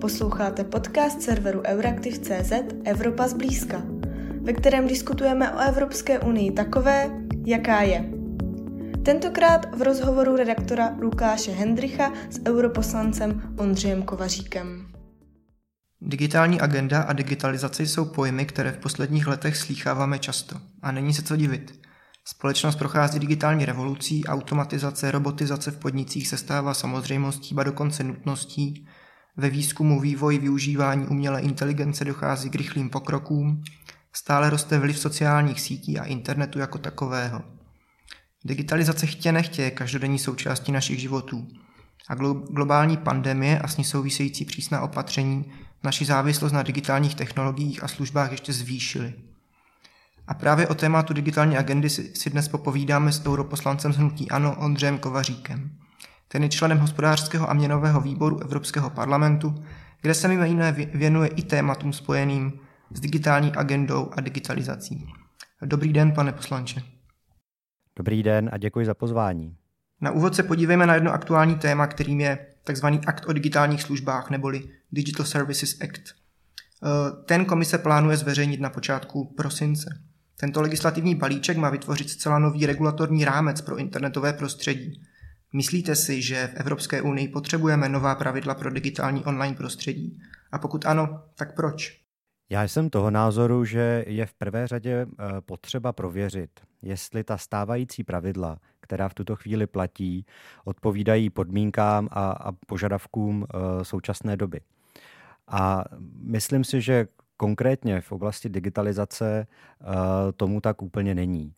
Posloucháte podcast serveru Euraktiv.cz Evropa zblízka, ve kterém diskutujeme o Evropské unii takové, jaká je. Tentokrát v rozhovoru redaktora Lukáše Hendricha s europoslancem Ondřejem Kovaříkem. Digitální agenda a digitalizace jsou pojmy, které v posledních letech slýcháváme často. A není se co divit. Společnost prochází digitální revolucí, automatizace, robotizace v podnicích se stává samozřejmostí, ba dokonce nutností. Ve výzkumu, vývoji, využívání umělé inteligence dochází k rychlým pokrokům. Stále roste vliv sociálních sítí a internetu jako takového. Digitalizace chtě nechtě je každodenní součástí našich životů. A globální pandemie a s ní související přísná opatření naši závislost na digitálních technologiích a službách ještě zvýšily. A právě o tématu digitální agendy si dnes popovídáme s europoslancem Hnutí Ano Ondřejem Kovaříkem. Ten je členem hospodářského a měnového výboru Evropského parlamentu, kde se mimo jiné věnuje i tématům spojeným s digitální agendou a digitalizací. Dobrý den, pane poslanče. Dobrý den a děkuji za pozvání. Na úvod se podívejme na jedno aktuální téma, kterým je tzv. akt o digitálních službách neboli Digital Services Act. Eh, ten komise plánuje zveřejnit na počátku prosince. Tento legislativní balíček má vytvořit zcela nový regulatorní rámec pro internetové prostředí. Myslíte si, že v Evropské unii potřebujeme nová pravidla pro digitální online prostředí? A pokud ano, tak proč? Já jsem toho názoru, že je v prvé řadě eh, potřeba prověřit, jestli ta stávající pravidla, která v tuto chvíli platí, odpovídají podmínkám a, a požadavkům eh, současné doby. A myslím si, že konkrétně v oblasti digitalizace eh, tomu tak úplně není.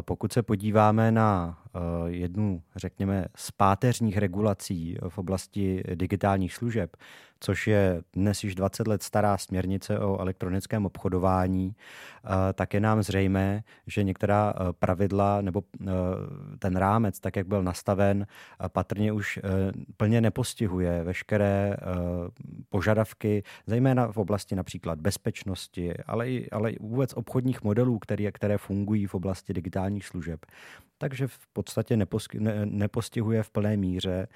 Pokud se podíváme na jednu, řekněme, z páteřních regulací v oblasti digitálních služeb, což je dnes již 20 let stará směrnice o elektronickém obchodování, eh, tak je nám zřejmé, že některá eh, pravidla nebo eh, ten rámec, tak jak byl nastaven, patrně už plně nepostihuje veškeré požadavky, zejména v oblasti například bezpečnosti, ale i, ale i vůbec obchodních modelů, které, které fungují v oblasti digitálních služeb. Takže v podstatě nepostihuje v plné míře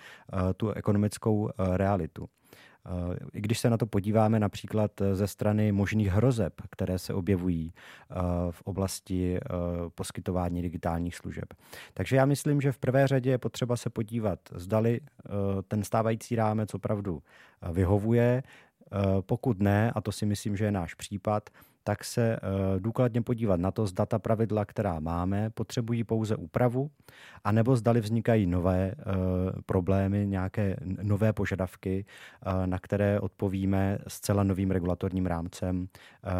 tu ekonomickou realitu. Eh, I když se na to podíváme například eh, ze strany možných hrozeb, které se objevují eh, v oblasti poskytování digitálních služeb. Takže já myslím, že v prvé řadě je potřeba se podívat, zdali ten stávající rámec opravdu vyhovuje. Pokud ne, a to si myslím, že je náš případ, tak se eh, důkladně podívat na to, zda ta pravidla, která máme, potřebují pouze úpravu, anebo zdali vznikají nové eh, problémy, nějaké nové požadavky, eh, na které odpovíme zcela novým regulatorním rámcem,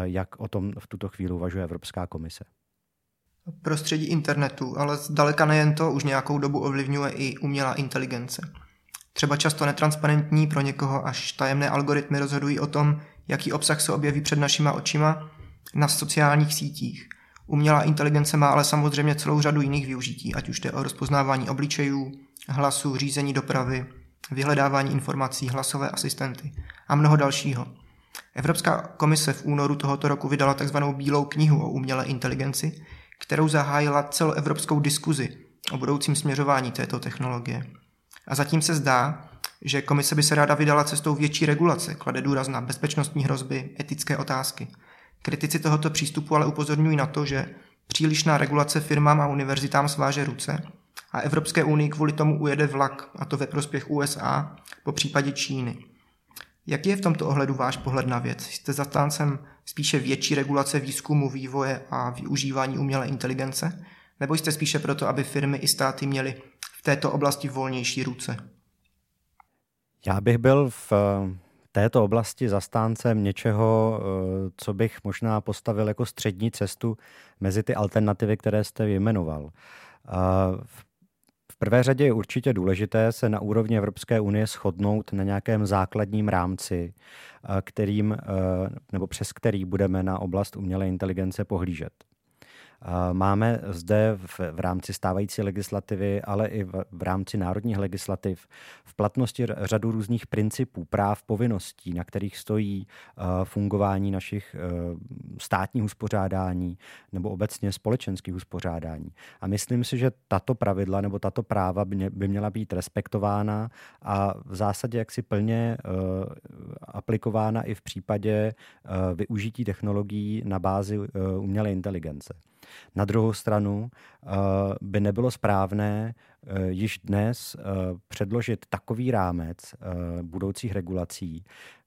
jak o tom v tuto chvíli uvažuje Evropská komise. Prostředí internetu, ale zdaleka nejen to, už nějakou dobu ovlivňuje i umělá inteligence. Třeba často netransparentní, pro někoho až tajemné algoritmy rozhodují o tom, jaký obsah se objeví před našima očima na sociálních sítích. Umělá inteligence má ale samozřejmě celou řadu jiných využití, ať už jde o rozpoznávání obličejů, hlasu, řízení dopravy, vyhledávání informací, hlasové asistenty a mnoho dalšího. Evropská komise v únoru tohoto roku vydala tzv. bílou knihu o umělé inteligenci, kterou zahájila celoevropskou diskuzi o budoucím směřování této technologie. A zatím se zdá, že komise by se ráda vydala cestou větší regulace, klade důraz na bezpečnostní hrozby, etické otázky – Kritici tohoto přístupu ale upozorňují na to, že přílišná regulace firmám a univerzitám sváže ruce a Evropské unii kvůli tomu ujede vlak, a to ve prospěch USA, po případě Číny. Jaký je v tomto ohledu váš pohled na věc? Jste zastáncem spíše větší regulace výzkumu, vývoje a využívání umělé inteligence? Nebo jste spíše proto, aby firmy i státy měly v této oblasti volnější ruce? Já bych byl v této oblasti zastáncem něčeho, eh, co bych možná postavil jako střední cestu mezi ty alternativy, které jste vyjmenoval. V prvé řadě je určitě důležité se na úrovni Evropské unie shodnout na nějakém základním rámci, eh, kterým, eh, nebo přes který budeme na oblast umělé inteligence pohlížet. Máme zde v, v rámci stávající legislativy, ale i v, v rámci národních legislativ v platnosti řadu různých principů, práv, povinností, na kterých stojí fungování našich státních uspořádání nebo obecně společenských uspořádání. A myslím si, že tato pravidla nebo tato práva by, by měla být respektována a v zásadě jaksi plně aplikována i v případě využití technologií na bázi umělé inteligence. Na druhou stranu eh, by nebylo správné eh, již dnes eh, předložit takový rámec budoucích regulací,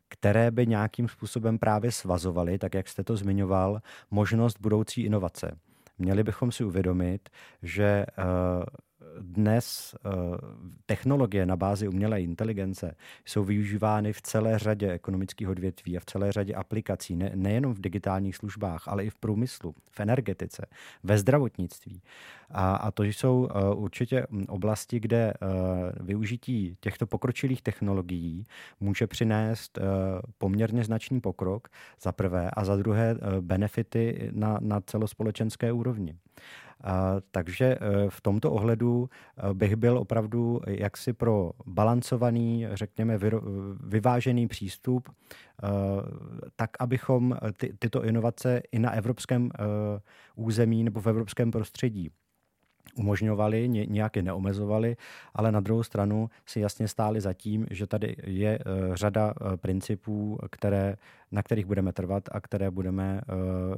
které by nějakým způsobem právě svazovaly, tak jak jste to zmiňoval, možnost budoucí inovace. Měli bychom si uvědomit, že dnes eh, technologie na bázi umělé inteligence jsou využívány v celé řadě ekonomických odvětví a v celé řadě aplikací, ne, nejenom v digitálních službách, ale i v průmyslu, v energetice, ve zdravotnictví. A, a to jsou uh, určitě hm, oblasti, kde uh, využití těchto pokročilých technologií může přinést poměrně značný pokrok za prvé a za druhé uh, benefity na, na celospolečenské úrovni. Takže e, v tomto ohledu e, bych byl opravdu jaksi pro balancovaný, řekněme, vyvážený přístup, e, tak abychom ty, tyto inovace i na evropském území nebo v evropském prostředí umožňovali, nějak je neomezovali, ale na druhou stranu si jasně stáli za tím, že tady je řada principů, které, na kterých budeme trvat a které budeme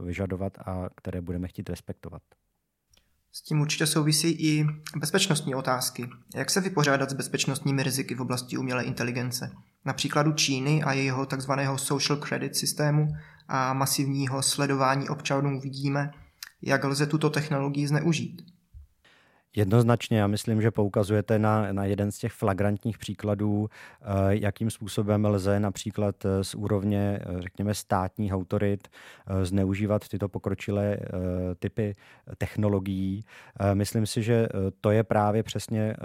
vyžadovat a které budeme chtít respektovat. S tím určitě souvisí i bezpečnostní otázky. Jak se vypořádat s bezpečnostními riziky v oblasti umělé inteligence? Na příkladu Číny a jejího takzvaného social credit systému a masivního sledování občanů vidíme, jak lze tuto technologii zneužít. Jednoznačně, já myslím, že poukazujete na, na jeden z těch flagrantních příkladů, eh, jakým způsobem lze například eh, z úrovně, eh, řekněme, státních autorit zneužívat tyto pokročilé typy technologií. Myslím si, že to je právě přesně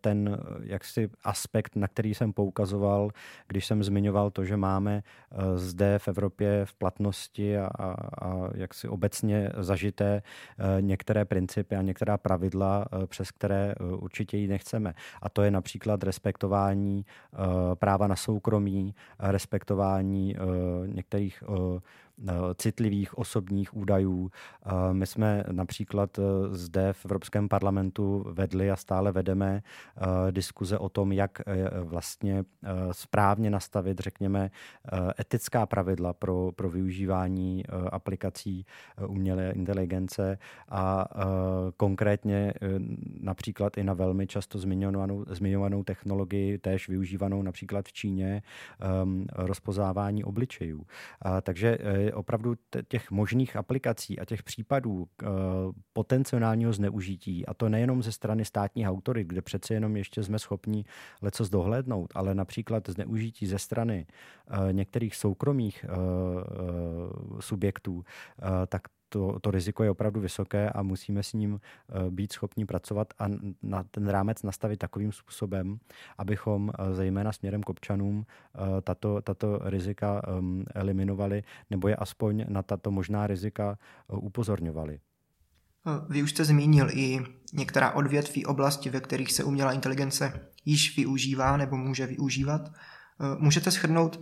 ten jaksi aspekt, na který jsem poukazoval, když jsem zmiňoval to, že máme zde v Evropě v platnosti a, a, a jaksi obecně zažité některé principy a některá pravidla přes které eh, určitě ji nechceme. A to je například respektování eh, práva na soukromí, respektování některých Eh, citlivých osobních údajů. Eh, my jsme například eh, zde v Evropském parlamentu vedli a stále vedeme diskuze o tom, jak vlastně správně nastavit, řekněme, etická pravidla pro, pro využívání aplikací umělé inteligence a konkrétně například i na velmi často zmiňovanou, zmiňovanou technologii, též využívanou například v Číně, rozpozávání obličejů. Takže opravdu těch možných aplikací a těch případů eh, potenciálního zneužití, a to nejenom ze strany státních autorit, kde přece jenom ještě jsme schopni leco dohlédnout, ale například zneužití ze strany eh, některých soukromých eh, subjektů, tak to, to riziko je opravdu vysoké a musíme s ním eh, být schopni pracovat a na ten rámec nastavit takovým způsobem, abychom eh, zejména směrem k občanům eh, tato, tato rizika ehm, eliminovali nebo je aspoň na tato možná rizika upozorňovali. Vy už jste zmínil i některá odvětví oblasti, ve kterých se umělá inteligence již využívá nebo může využívat. Můžete shrnout,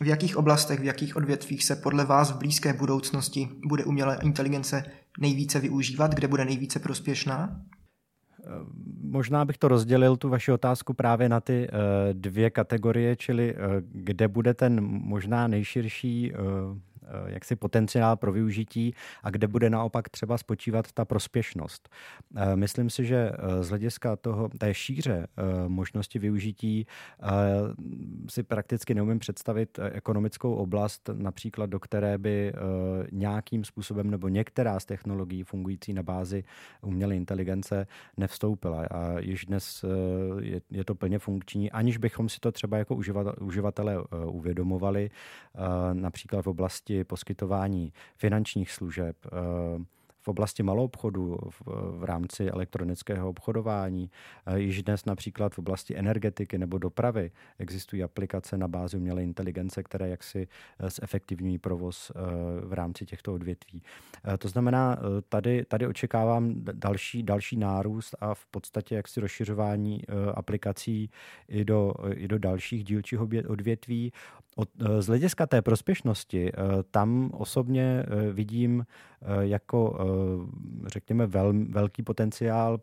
v jakých oblastech, v jakých odvětvích se podle vás v blízké budoucnosti bude umělá inteligence nejvíce využívat, kde bude nejvíce prospěšná? Možná bych to rozdělil, tu vaši otázku právě na ty uh, dvě kategorie, čili uh, kde bude ten možná nejširší Eh, jaksi potenciál pro využití a kde bude naopak třeba spočívat ta prospěšnost. Eh, myslím si, že eh, z hlediska toho, té šíře možnosti využití si prakticky neumím představit ekonomickou oblast, například do které by nějakým způsobem nebo některá z technologií fungující na bázi umělé inteligence nevstoupila. A již dnes je to plně funkční, aniž bychom si to třeba jako uživatelé uvědomovali, například v oblasti poskytování finančních služeb, eh, v oblasti maloobchodu, v, v rámci elektronického obchodování. Již dnes například v oblasti energetiky nebo dopravy existují aplikace na bázi umělé inteligence, které jaksi zefektivňují provoz v rámci těchto odvětví. To znamená, tady, tady očekávám další, další nárůst a v podstatě jaksi rozšiřování aplikací i do, i do dalších dílčích odvětví. Od, z hlediska té prospěšnosti, tam osobně vidím jako, řekněme, vel, velký potenciál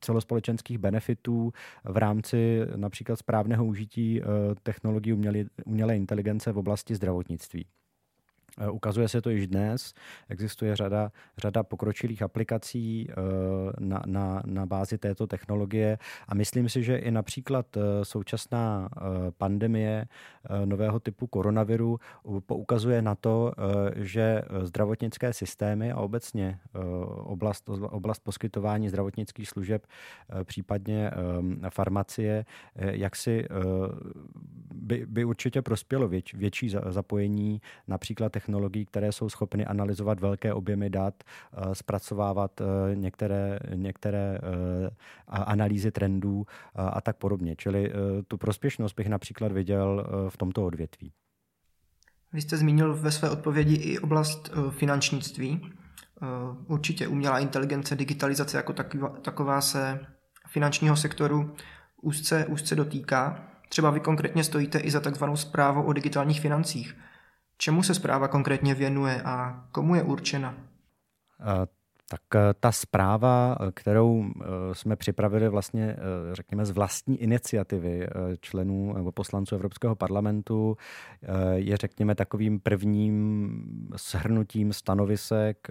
celospolečenských benefitů v rámci například správného užití technologií umělé, umělé inteligence v oblasti zdravotnictví. Eh, ukazuje se to již dnes. Existuje řada, řada pokročilých aplikací eh, na, na, na bázi této technologie a myslím si, že i například eh, současná pandemie nového typu koronaviru poukazuje na to, že zdravotnické systémy a obecně oblast, oblast poskytování zdravotnických služeb, případně farmacie, jak si by, by určitě prospělo větší zapojení například technologií, které jsou schopny analyzovat velké objemy dat, eh, zpracovávat eh, některé, některé eh, analýzy trendů a tak podobně. Čili tu prospěšnost bych například viděl v tomto odvětví. Vy jste zmínil ve své odpovědi i oblast finančnictví. Určitě umělá inteligence, digitalizace jako taková se finančního sektoru úzce, úzce dotýká. Třeba vy konkrétně stojíte i za takzvanou zprávou o digitálních financích. Čemu se zpráva konkrétně věnuje a komu je určena? Tak eh, ta zpráva, eh, kterou eh, jsme připravili vlastně, řekněme, z vlastní iniciativy členů nebo poslanců Evropského parlamentu, je, řekněme, takovým prvním shrnutím stanovisek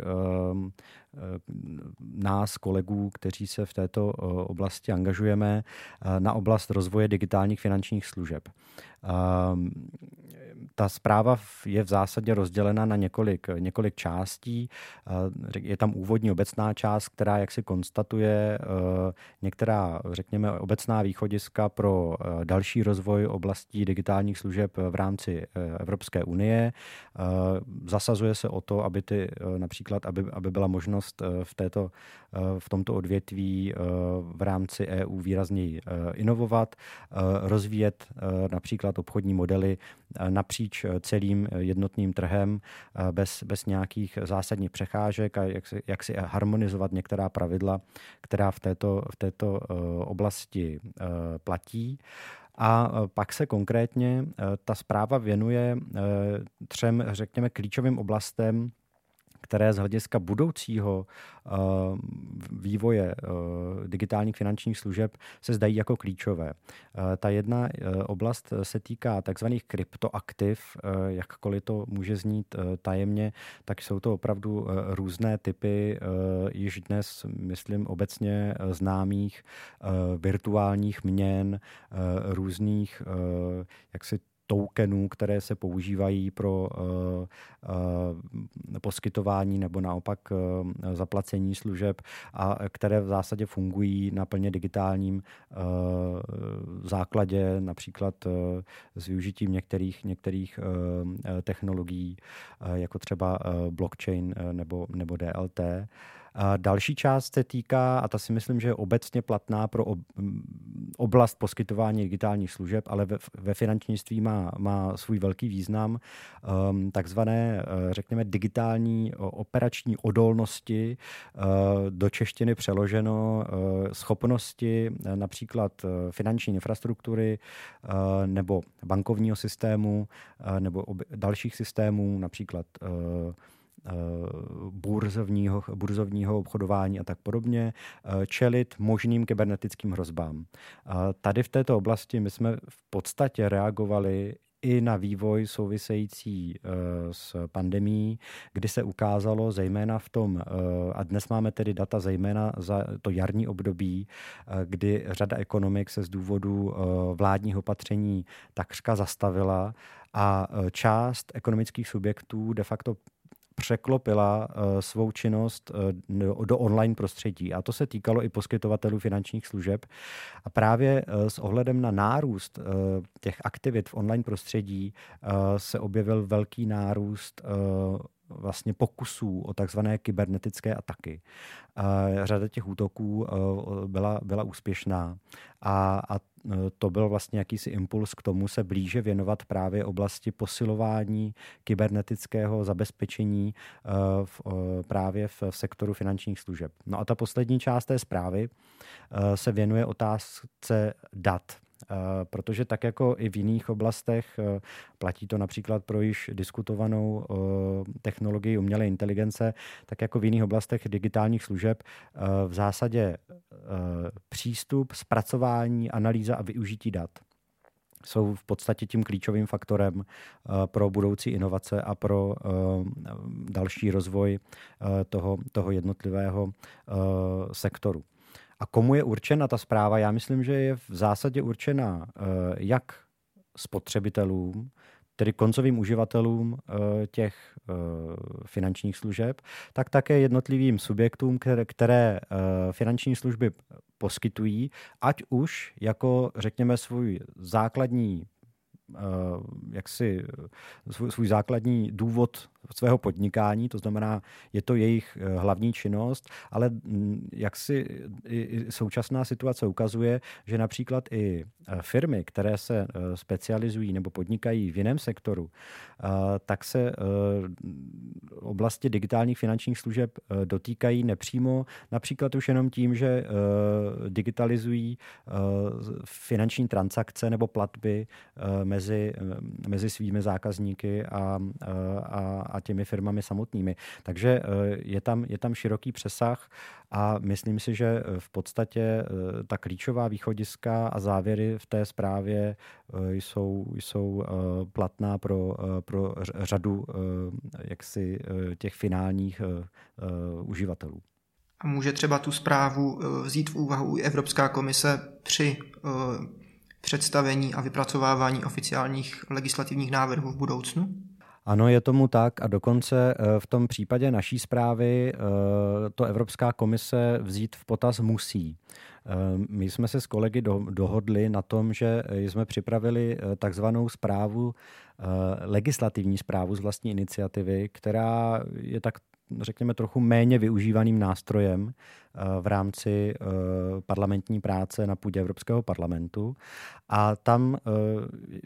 nás, kolegů, kteří se v této oblasti angažujeme, na oblast rozvoje digitálních finančních služeb ta zpráva je v zásadě rozdělena na několik, několik částí. Je tam úvodní obecná část, která jak si konstatuje eh, některá, řekněme, obecná východiska pro eh, další rozvoj oblastí digitálních služeb v rámci eh, Evropské unie. Zasazuje se o to, aby ty například, aby, aby byla možnost v, této, v tomto odvětví v rámci EU výrazněji inovovat, rozvíjet například obchodní modely napříč napříč eh, celým eh, jednotným trhem eh, bez, bez nějakých zásadních přecházek a jak si, jak si harmonizovat některá pravidla, která v této, v této oblasti platí. A pak se konkrétně ta zpráva věnuje třem, řekněme, klíčovým oblastem, které z hlediska budoucího eh, vývoje eh, digitálních finančních služeb se zdají jako klíčové. Eh, ta jedna oblast se týká takzvaných kryptoaktiv, jakkoliv to může znít tajemně, tak jsou to opravdu různé typy již dnes, myslím, obecně známých virtuálních měn, různých jaksi tokenů, které se používají pro uh, uh, poskytování nebo naopak uh, zaplacení služeb a které v zásadě fungují na plně digitálním základě, například s využitím některých, některých technologií, jako třeba blockchain nebo, nebo DLT. Další část se týká, a ta si myslím, že je obecně platná pro oblast poskytování digitálních služeb, ale ve, finančnictví má, má svůj velký význam, um, takzvané, uh, řekněme, digitální operační odolnosti, uh, do češtiny přeloženo uh, schopnosti například finanční infrastruktury nebo bankovního systému nebo dalších systémů, například Eh, burzovního, burzovního obchodování a tak podobně, eh, čelit možným kybernetickým hrozbám. Tady v této oblasti my jsme v podstatě reagovali i na vývoj související eh, s pandemí, kdy se ukázalo zejména v tom, a dnes máme tedy data zejména za to jarní období, kdy řada ekonomik se z důvodu vládních opatření takřka zastavila a část ekonomických subjektů de facto překlopila uh, svou činnost uh, do, online prostředí. A to se týkalo i poskytovatelů finančních služeb. A právě uh, s ohledem na nárůst těch aktivit v online prostředí se objevil velký nárůst vlastně pokusů o takzvané kybernetické ataky. Řada těch útoků byla, byla úspěšná a, a to byl vlastně jakýsi impuls k tomu se blíže věnovat právě oblasti posilování kybernetického zabezpečení v, právě v, v sektoru finančních služeb. No a ta poslední část té zprávy se věnuje otázce dat. Eh, protože tak jako i v jiných oblastech eh, platí to například pro již diskutovanou eh, technologii umělé inteligence, tak jako v jiných oblastech digitálních služeb v zásadě přístup, zpracování, analýza a využití dat jsou v podstatě tím klíčovým faktorem pro budoucí inovace a pro další rozvoj toho, toho jednotlivého sektoru. A komu je určena ta zpráva? Já myslím, že je v zásadě určena eh, jak spotřebitelům, tedy koncovým uživatelům eh, těch eh, finančních služeb, tak také jednotlivým subjektům, které, které finanční služby poskytují, ať už jako, řekněme, svůj základní jaksi svůj, svůj základní důvod svého podnikání, to znamená, je to jejich eh, hlavní činnost, ale mm, jak si současná situace ukazuje, že například i eh, firmy, které se eh, specializují nebo podnikají v jiném sektoru, tak se oblasti digitálních finančních služeb dotýkají nepřímo, například už jenom tím, že digitalizují finanční transakce nebo platby mezi, mezi svými zákazníky a, a, a těmi firmami samotnými. Takže eh, je tam, je tam široký přesah a myslím si, že eh, v podstatě eh, ta klíčová východiska a závěry v té zprávě jsou, jsou platná pro, pro řadu jaksi těch finálních uživatelů. A může třeba tu zprávu vzít v úvahu i Evropská komise při představení a vypracovávání oficiálních legislativních návrhů v budoucnu? Ano, je tomu tak a dokonce eh, v tom případě naší zprávy eh, to Evropská komise vzít v potaz musí. Eh, my jsme se s kolegy dohodli na tom, že jsme připravili takzvanou zprávu, legislativní zprávu z vlastní iniciativy, která je tak řekněme, trochu méně využívaným nástrojem. eh, v rámci eh, parlamentní práce na půdě Evropského parlamentu. A tam eh,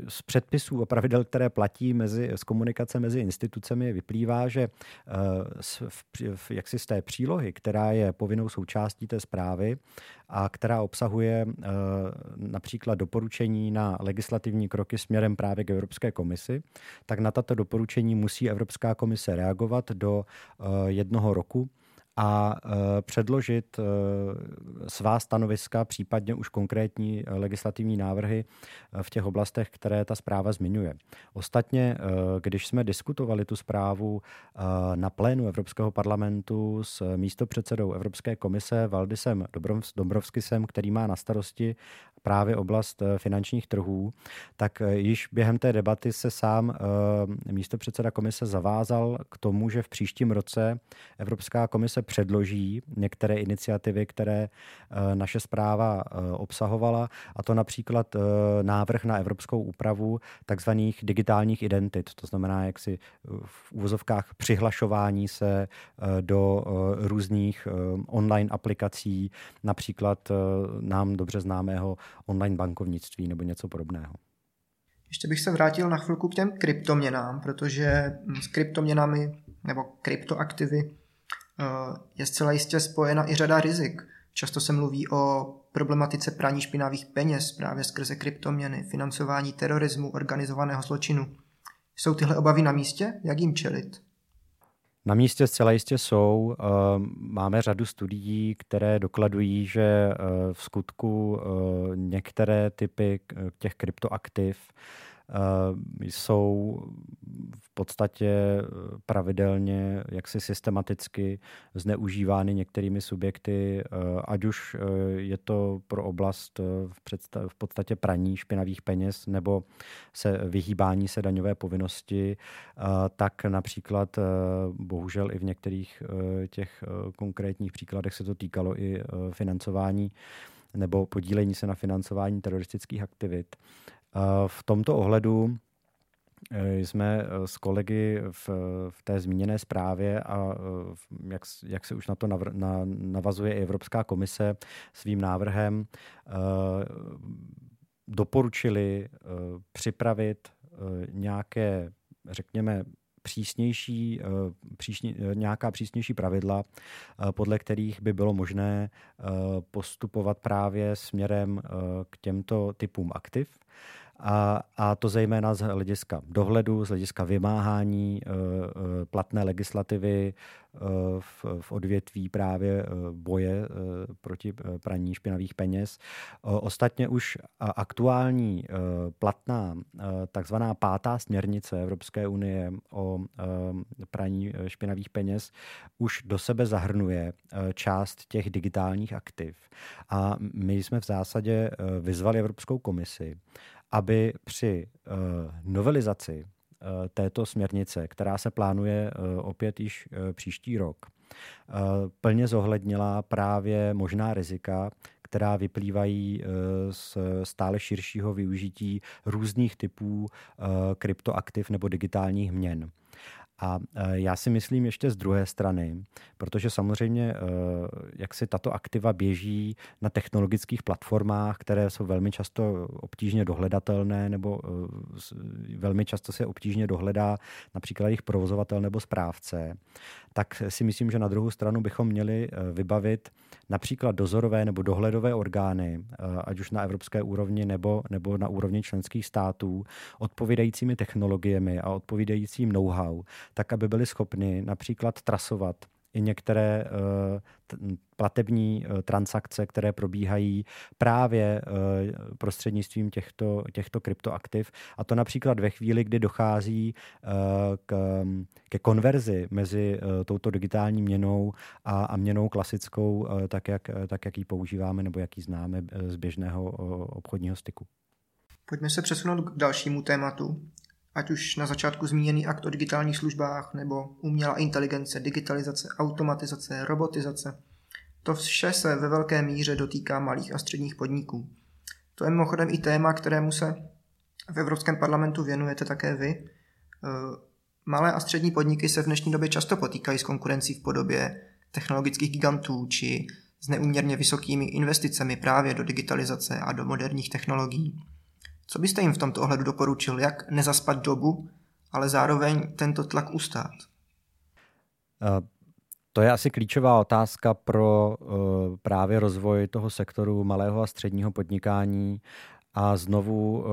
z předpisů a pravidel, které platí mezi, z komunikace mezi institucemi, vyplývá, že v, jaksi z té přílohy, která je povinnou součástí té zprávy a která obsahuje například doporučení na legislativní kroky směrem právě k Evropské komisi, tak na tato doporučení musí Evropská komise reagovat do Eh, jednoho roku a eh, předložit eh, svá stanoviska, případně už konkrétní legislativní návrhy v těch oblastech, které ta zpráva zmiňuje. Ostatně, když jsme diskutovali tu zprávu na plénu Evropského parlamentu s místopředsedou Evropské komise Valdisem Dombrovskisem, který má na starosti právě oblast finančních trhů, tak již během té debaty se sám eh, místo předseda komise zavázal k tomu, že v příštím roce Evropská komise předloží některé iniciativy, které naše zpráva obsahovala, a to například návrh na evropskou úpravu takzvaných digitálních identit, to znamená jaksi v úvozovkách přihlašování se do různých online aplikací, například nám dobře známého online bankovnictví nebo něco podobného. Ještě bych se vrátil na chvilku k těm kryptoměnám, protože s kryptoměnami nebo kryptoaktivy eh, je zcela jistě spojena i řada rizik. Často se mluví o problematice praní špinavých peněz právě skrze kryptoměny, financování terorismu, organizovaného zločinu. Jsou tyhle obavy na místě? Jak jim čelit? Na místě zcela jistě jsou. Ehm, máme řadu studií, které dokladují, že eh, v skutku eh, některé typy těch kryptoaktiv Eh, jsou v podstatě eh, pravidelně jaksi systematicky zneužívány některými subjekty, eh, ať už je to pro oblast v podstatě praní špinavých peněz nebo se vyhýbání se daňové povinnosti, tak například bohužel i v některých těch konkrétních příkladech se to týkalo i financování nebo podílení se na financování teroristických aktivit. V tomto ohledu jsme s kolegy v, v té zmíněné zprávě a jak, jak se už na to navr, na, navazuje i Evropská komise svým návrhem, doporučili připravit nějaké, řekněme, přísnější, přísně, nějaká přísnější pravidla, podle kterých by bylo možné postupovat právě směrem k těmto typům aktiv. A, a to zejména z hlediska dohledu, z hlediska vymáhání e, e, platné legislativy e, v, v odvětví právě boje proti praní špinavých peněz. Ostatně už aktuální platná takzvaná pátá směrnice Evropské unie o praní špinavých peněz už do sebe zahrnuje část těch digitálních aktiv. A my jsme v zásadě vyzvali Evropskou komisi, aby při uh, novelizaci uh, této směrnice, která se plánuje uh, opět již uh, příští rok, uh, plně zohlednila právě možná rizika, která vyplývají z stále širšího využití různých typů kryptoaktiv nebo digitálních měn. A e, já si myslím ještě z druhé strany, protože samozřejmě, e, jak si tato aktiva běží na technologických platformách, které jsou velmi často obtížně dohledatelné, nebo e, velmi často se obtížně dohledá například jejich provozovatel nebo správce, tak si myslím, že na druhou stranu bychom měli vybavit například dozorové nebo dohledové orgány, ať už na evropské úrovni nebo, nebo na úrovni členských států, odpovídajícími technologiemi a odpovídajícím know-how, tak aby byli schopni například trasovat i některé uh, platební uh, transakce, které probíhají právě uh, prostřednictvím těchto, těchto kryptoaktiv. A to například ve chvíli, kdy dochází k, ke konverzi mezi touto digitální měnou a, a měnou klasickou, tak jak, tak jak ji používáme nebo jak ji známe z běžného obchodního styku. Pojďme se přesunout k dalšímu tématu, ať už na začátku zmíněný akt o digitálních službách nebo umělá inteligence, digitalizace, automatizace, robotizace. To vše se ve velké míře dotýká malých a středních podniků. To je mimochodem i téma, kterému se v Evropském parlamentu věnujete také vy. E, malé a střední podniky se v dnešní době často potýkají s konkurencí v podobě technologických gigantů či s neúměrně vysokými investicemi právě do digitalizace a do moderních technologií. Co byste jim v tomto ohledu doporučil, jak nezaspat dobu, ale zároveň tento tlak ustát? Uh, to je asi klíčová otázka pro uh, právě rozvoj toho sektoru malého a středního podnikání. A znovu uh,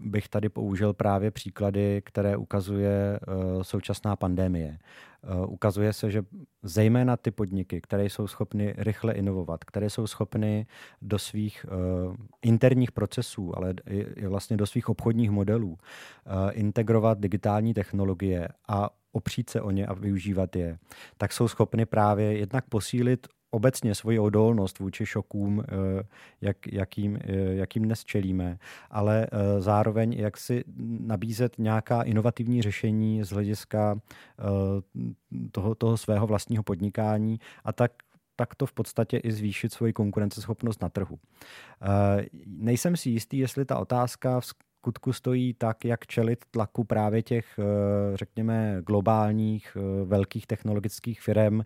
bych tady použil právě příklady, které ukazuje současná pandemie. Eh, ukazuje se, že zejména ty podniky, které jsou schopny rychle inovovat, které jsou schopny do svých uh, interních procesů, ale i, vlastně do svých obchodních modelů uh, integrovat digitální technologie a opřít se o ně a využívat je, tak jsou schopny právě jednak posílit obecně svoji odolnost vůči šokům, eh, jak, jakým, eh, jakým dnes čelíme, ale eh, zároveň jak si nabízet nějaká inovativní řešení z hlediska toho, toho svého vlastního podnikání a tak tak to v podstatě i zvýšit svoji konkurenceschopnost na trhu. Nejsem si jistý, jestli ta otázka v skutku stojí tak, jak čelit tlaku právě těch, řekněme, globálních velkých technologických firm,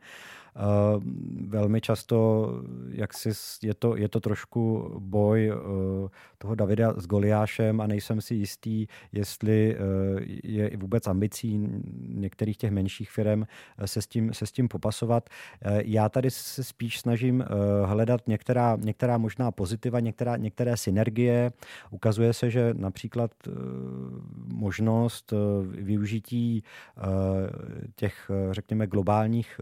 velmi často jak si je, to, je to trošku boj eh, toho Davida s Goliášem a nejsem si jistý, jestli eh, je vůbec ambicí některých těch menších firm se s tím, se s tím popasovat. Já tady se spíš snažím hledat některá, některá možná pozitiva, některá, některé synergie. Ukazuje se, že například možnost využití těch, řekněme, globálních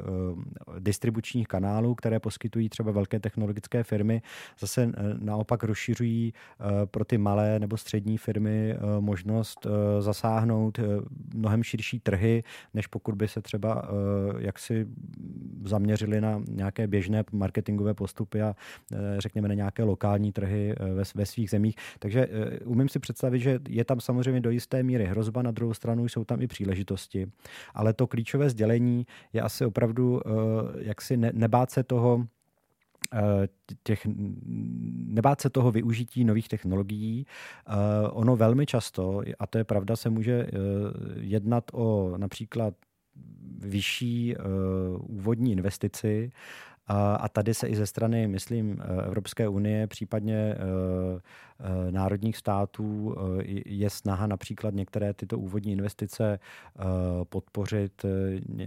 distribučních kanálů, které poskytují třeba velké technologické firmy, zase eh, naopak rozšiřují eh, pro ty malé nebo střední firmy eh, možnost zasáhnout mnohem širší trhy, než pokud by se třeba jaksi zaměřili na nějaké běžné marketingové postupy a řekněme na nějaké lokální trhy ve, ve svých zemích. Takže umím si představit, že je tam samozřejmě do jisté míry hrozba, na druhou stranu jsou tam i příležitosti. Ale to klíčové sdělení je asi opravdu jak si ne, nebát se toho těch, nebát se toho využití nových technologií. Ono velmi často, a to je pravda, se může jednat o například vyšší úvodní investici, a tady se i ze strany, myslím, Evropské unie, případně Eh, národních států eh, je snaha například některé tyto úvodní investice eh, podpořit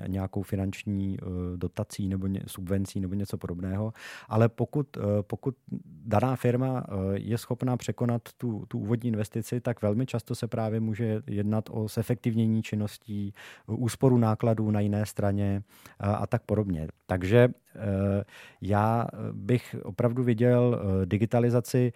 nějakou finanční dotací nebo subvencí nebo něco podobného. Ale pokud, pokud daná firma je schopná překonat tu, tu úvodní investici, tak velmi často se právě může jednat o zefektivnění činností, úsporu nákladů na jiné straně a tak podobně. Takže já bych opravdu viděl digitalizaci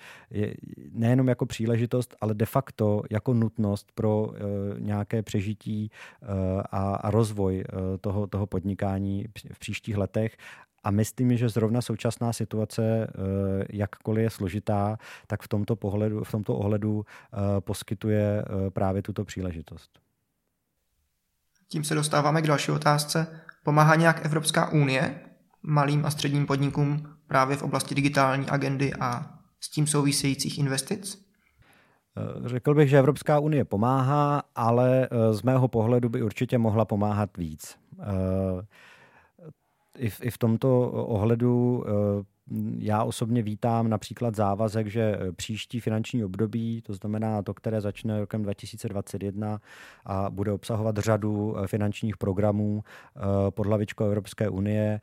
nejenom jako příležitost, ale de facto jako nutnost pro uh, nějaké přežití uh, a, a rozvoj uh, toho, toho podnikání v příštích letech. A myslím, že zrovna současná situace, jakkoliv je složitá, tak v tomto, pohledu, v tomto ohledu poskytuje právě tuto příležitost. Tím se dostáváme k další otázce. Pomáhá nějak Evropská unie malým a středním podnikům právě v oblasti digitální agendy a s tím souvisejících investic? Eh, řekl bych, že Evropská unie pomáhá, ale eh, z mého pohledu by určitě mohla pomáhat víc. Eh, I v, i v tomto ohledu já osobně vítám například závazek, že eh, příští finanční období, to znamená to, které začne rokem 2021 a bude obsahovat řadu eh, finančních programů eh, pod hlavičkou Evropské unie,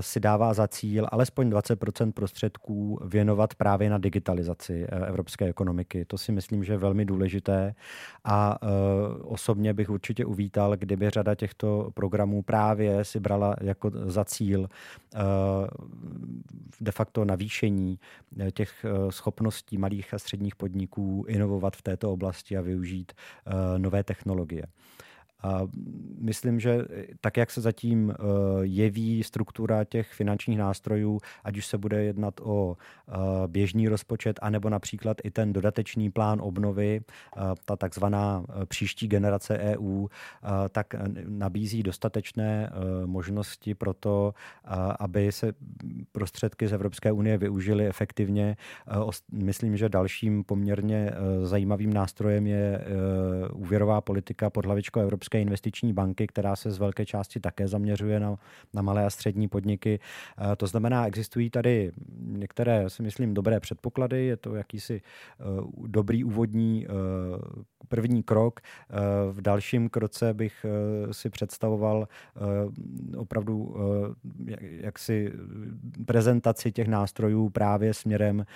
si dává za cíl alespoň 20% prostředků věnovat právě na digitalizaci evropské ekonomiky. To si myslím, že je velmi důležité a osobně bych určitě uvítal, kdyby řada těchto programů právě si brala jako za cíl de facto navýšení eh, těch eh, schopností malých a středních podniků inovovat v této oblasti a využít eh, nové technologie. A myslím, že tak, jak se zatím eh, jeví struktura těch finančních nástrojů, ať už se bude jednat o eh, běžný rozpočet, anebo například i ten dodatečný plán obnovy, eh, ta takzvaná příští generace EU, tak nabízí dostatečné možnosti pro to, aby se prostředky z Evropské unie využily efektivně. Myslím, že dalším poměrně zajímavým nástrojem je úvěrová politika pod hlavičkou Evropské Evropské investiční banky, která se z velké části také zaměřuje na, na malé a střední podniky. Eh, to znamená, existují tady některé, si myslím, dobré předpoklady, je to jakýsi eh, dobrý úvodní eh, první krok. V dalším kroce bych si představoval opravdu jaksi prezentaci těch nástrojů právě směrem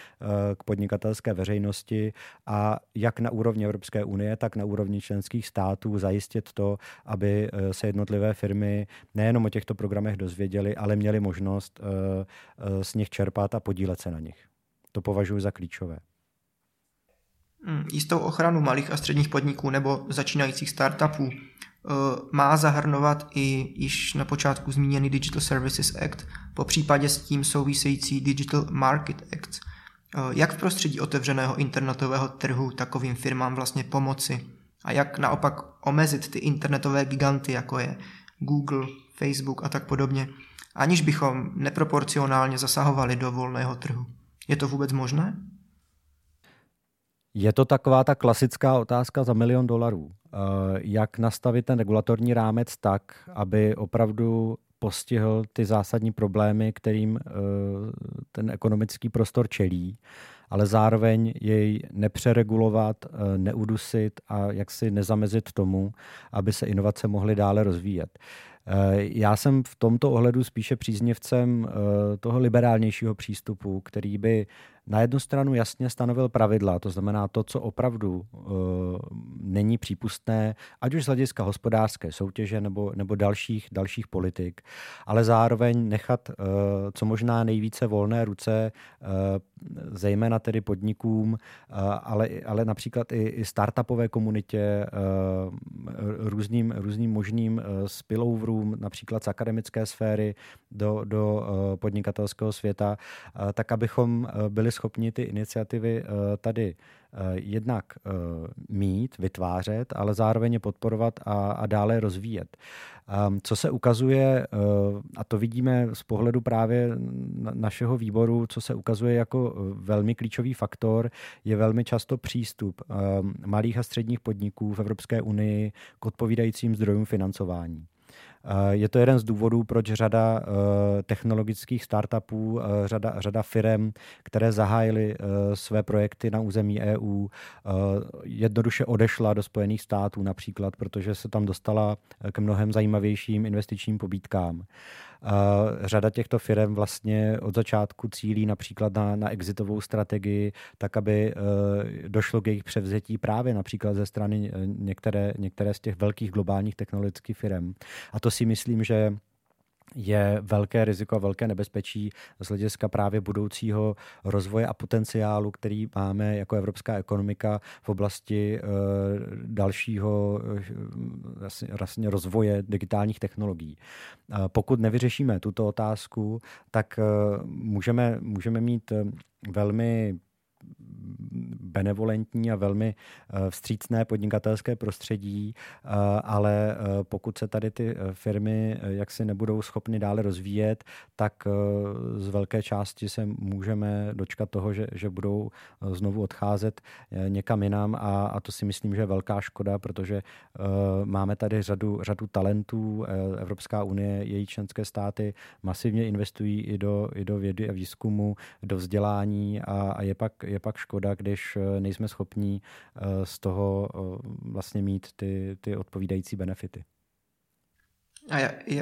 k podnikatelské veřejnosti a jak na úrovni Evropské unie, tak na úrovni členských států zajistit to, to, aby eh, se jednotlivé firmy nejenom o těchto programech dozvěděly, ale měly možnost eh, eh, z nich čerpat a podílet se na nich. To považuji za klíčové. Hmm, jistou ochranu malých a středních podniků nebo začínajících startupů má zahrnovat i již na počátku zmíněný Digital Services Act, po případě s tím související Digital Market Act. Jak v prostředí otevřeného internetového trhu takovým firmám vlastně pomoci? a jak naopak omezit ty internetové giganty, jako je Google, Facebook a tak podobně, aniž bychom neproporcionálně zasahovali do volného trhu. Je to vůbec možné? Je to taková ta klasická otázka za milion dolarů. Eh, jak nastavit ten regulatorní rámec tak, aby opravdu postihl ty zásadní problémy, kterým eh, ten ekonomický prostor čelí ale zároveň jej nepřeregulovat, eh, neudusit a jaksi nezamezit tomu, aby se inovace mohly dále rozvíjet. Eh, já jsem v tomto ohledu spíše příznivcem eh, toho liberálnějšího přístupu, který by na jednu stranu jasně stanovil pravidla, to znamená to, co opravdu uh, není přípustné, ať už z hlediska hospodářské soutěže nebo, nebo dalších, dalších politik, ale zároveň nechat co možná nejvíce volné ruce, zejména tedy podnikům, ale, ale například i, i startupové komunitě, různým, různým možným uh, spilloverům, například z akademické sféry do, do uh, podnikatelského světa, uh, tak abychom byli schopni ty iniciativy tady jednak mít, vytvářet, ale zároveň je podporovat a, a dále rozvíjet. Ehm, co se ukazuje, a to vidíme z pohledu právě našeho výboru, co se ukazuje jako velmi klíčový faktor, je velmi často přístup ehm, malých a středních podniků v Evropské unii k odpovídajícím zdrojům financování. Eh, je to jeden z důvodů, proč řada eh, technologických startupů, eh, řada, řada firm, které zahájily své projekty na území EU, jednoduše odešla do Spojených států například, protože se tam dostala k mnohem zajímavějším investičním pobídkám. Řada těchto firm vlastně od začátku cílí například na, na exitovou strategii, tak aby eh, došlo k jejich převzetí právě například ze strany eh, některé, některé z těch velkých globálních technologických firm. A to si myslím, že je velké riziko a velké nebezpečí z hlediska právě budoucího rozvoje a potenciálu, který máme jako evropská ekonomika v oblasti uh, dalšího uh, vlastně rozvoje digitálních technologií. Uh, pokud nevyřešíme tuto otázku, tak můžeme, můžeme mít velmi benevolentní a velmi eh, vstřícné podnikatelské prostředí, eh, ale eh, pokud se tady ty firmy jaksi nebudou schopny dále rozvíjet, tak z velké části se můžeme dočkat toho, že, že budou znovu odcházet někam jinam a, a to si myslím, že je velká škoda, protože máme tady řadu, řadu talentů. Evropská unie, její členské státy masivně investují i do, i do vědy a výzkumu, do vzdělání a, a je, pak, je pak škoda, když Eh, nejsme schopní eh, z toho eh, vlastně mít ty, ty odpovídající benefity. A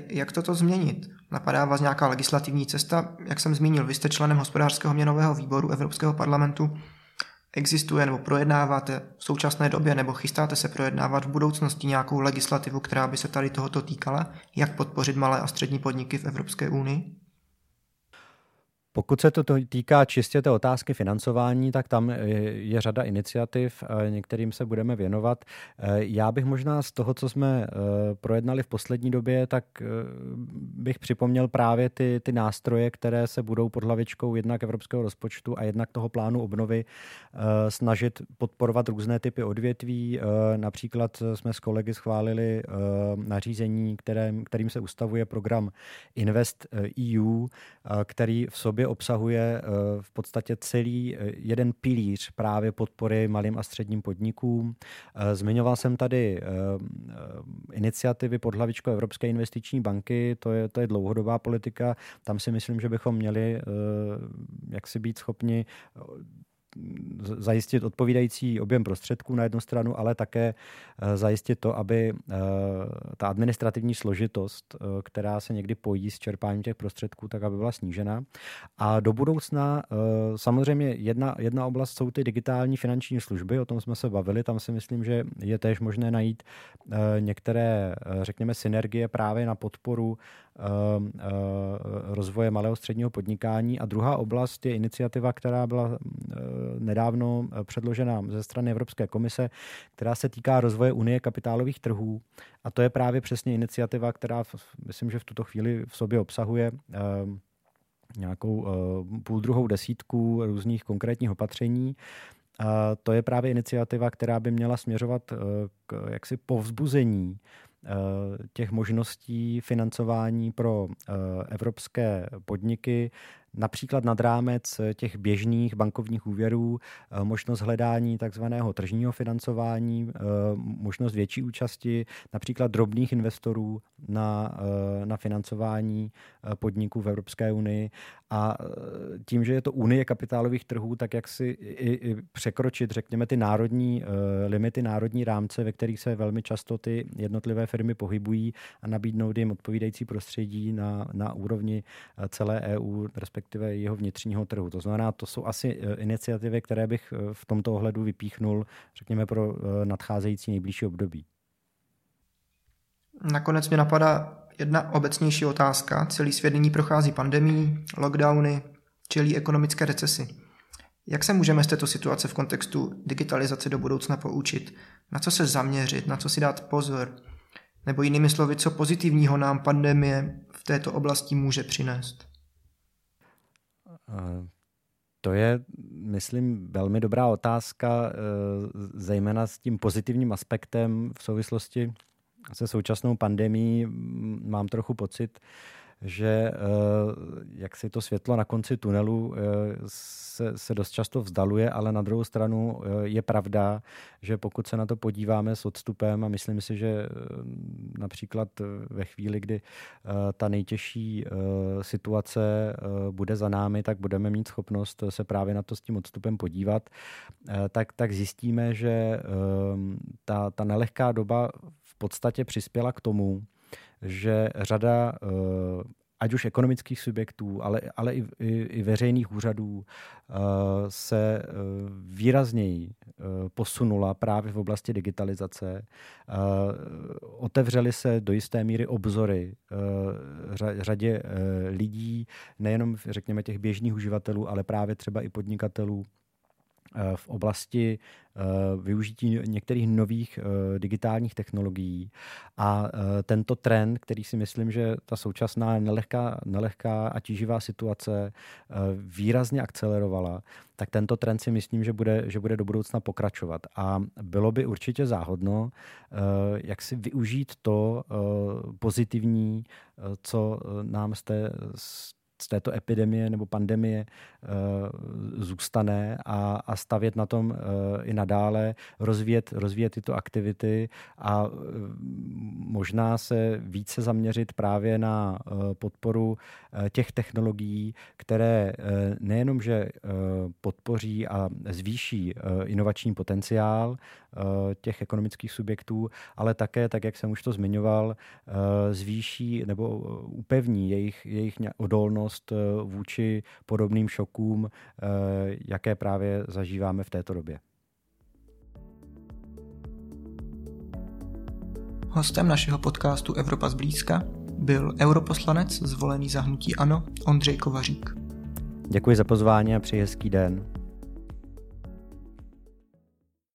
jak toto změnit? Napadá vás nějaká legislativní cesta? Jak jsem zmínil, vy jste členem hospodářského měnového výboru Evropského parlamentu. Existuje nebo projednáváte v současné době nebo chystáte se projednávat v budoucnosti nějakou legislativu, která by se tady tohoto týkala? Jak podpořit malé a střední podniky v Evropské unii? Pokud se to týká čistě té otázky financování, tak tam je řada iniciativ, některým se budeme věnovat. Já bych možná z toho, co jsme eh, projednali v poslední době, tak eh, bych připomněl právě ty, ty nástroje, které se budou pod hlavičkou jednak evropského rozpočtu a jednak toho plánu obnovy eh, snažit podporovat různé typy odvětví. Například jsme s kolegy schválili nařízení, kterým, kterým se ustavuje program Invest EU, který v sobě sobě obsahuje eh, v podstatě celý eh, jeden pilíř právě podpory malým a středním podnikům. Eh, zmiňoval jsem tady iniciativy pod hlavičkou Evropské investiční banky, to je, to je dlouhodobá politika. Tam si myslím, že bychom měli jak si být schopni zajistit odpovídající objem prostředků na jednu stranu, ale také eh, zajistit to, aby eh, ta administrativní složitost, eh, která se někdy pojí s čerpáním těch prostředků, tak aby byla snížena. A do budoucna samozřejmě jedna, jedna oblast jsou ty digitální finanční služby, o tom jsme se bavili, tam si myslím, že je též možné najít některé, řekněme, synergie právě na podporu rozvoje malého středního podnikání. A druhá oblast je iniciativa, která byla nedávno eh, předložena ze strany Evropské komise, která se týká rozvoje Unie kapitálových trhů. A to je právě přesně iniciativa, která myslím, že v tuto chvíli v sobě obsahuje eh, nějakou eh, půl druhou desítku různých konkrétních opatření. To je právě iniciativa, která by měla směřovat k jaksi povzbuzení těch možností financování pro evropské podniky například nad rámec eh, těch běžných bankovních úvěrů, eh, možnost hledání takzvaného tržního financování, eh, možnost větší účasti například drobných investorů na, na financování podniků v Evropské unii. A tím, že je to unie kapitálových trhů, tak jak si i, i překročit, řekněme, ty národní limity, národní rámce, ve kterých se velmi často ty jednotlivé firmy pohybují a nabídnout jim odpovídající prostředí na, na úrovni celé EU, respektive respektive jeho vnitřního trhu. To znamená, to jsou asi eh, iniciativy, které bych eh, v tomto ohledu vypíchnul, řekněme, pro eh, nadcházející nejbližší období. Nakonec mě napadá jedna obecnější otázka. Celý svět nyní prochází pandemí, lockdowny, čelí ekonomické recesi. Jak se můžeme z této situace v kontextu digitalizace do budoucna poučit? Na co se zaměřit? Na co si dát pozor? Nebo jinými slovy, co pozitivního nám pandemie v této oblasti může přinést? To je, myslím, velmi dobrá otázka, zejména s tím pozitivním aspektem v souvislosti se současnou pandemí. Mám trochu pocit, že eh, jak si to světlo na konci tunelu eh, se, se dost často vzdaluje, ale na druhou stranu eh, je pravda, že pokud se na to podíváme s odstupem a myslím si, že například ve chvíli, kdy ta nejtěžší situace bude za námi, tak budeme mít schopnost se právě na to s tím odstupem podívat, tak, tak zjistíme, že ta, ta nelehká doba v podstatě přispěla k tomu, že řada eh, ať už ekonomických subjektů, ale, ale i, i, i veřejných úřadů eh, se eh, výrazněji posunula právě v oblasti digitalizace. Otevřely se do jisté míry obzory řadě lidí, nejenom řekněme těch běžných uživatelů, ale právě třeba i podnikatelů v oblasti eh, využití některých nových eh, digitálních technologií. A tento trend, který si myslím, že ta současná nelehká, nelehká a tíživá situace výrazně akcelerovala, tak tento trend si myslím, že bude, že bude do budoucna pokračovat. A bylo by určitě záhodno, jak si využít to pozitivní, co nám z té, z této epidemie nebo pandemie eh, zůstane a, a stavět na tom eh, i nadále, rozvíjet, rozvíjet tyto aktivity a eh, možná se více zaměřit právě na podporu těch technologií, které nejenom, že podpoří a zvýší inovační potenciál těch ekonomických subjektů, ale také, tak jak jsem už to zmiňoval, zvýší nebo upevní jejich, jejich odolnost odolnost eh, vůči podobným šokům, eh, jaké právě zažíváme v této době. Hostem našeho podcastu Evropa zblízka byl europoslanec zvolený za hnutí ANO Ondřej Kovařík. Děkuji za pozvání a přeji hezký den.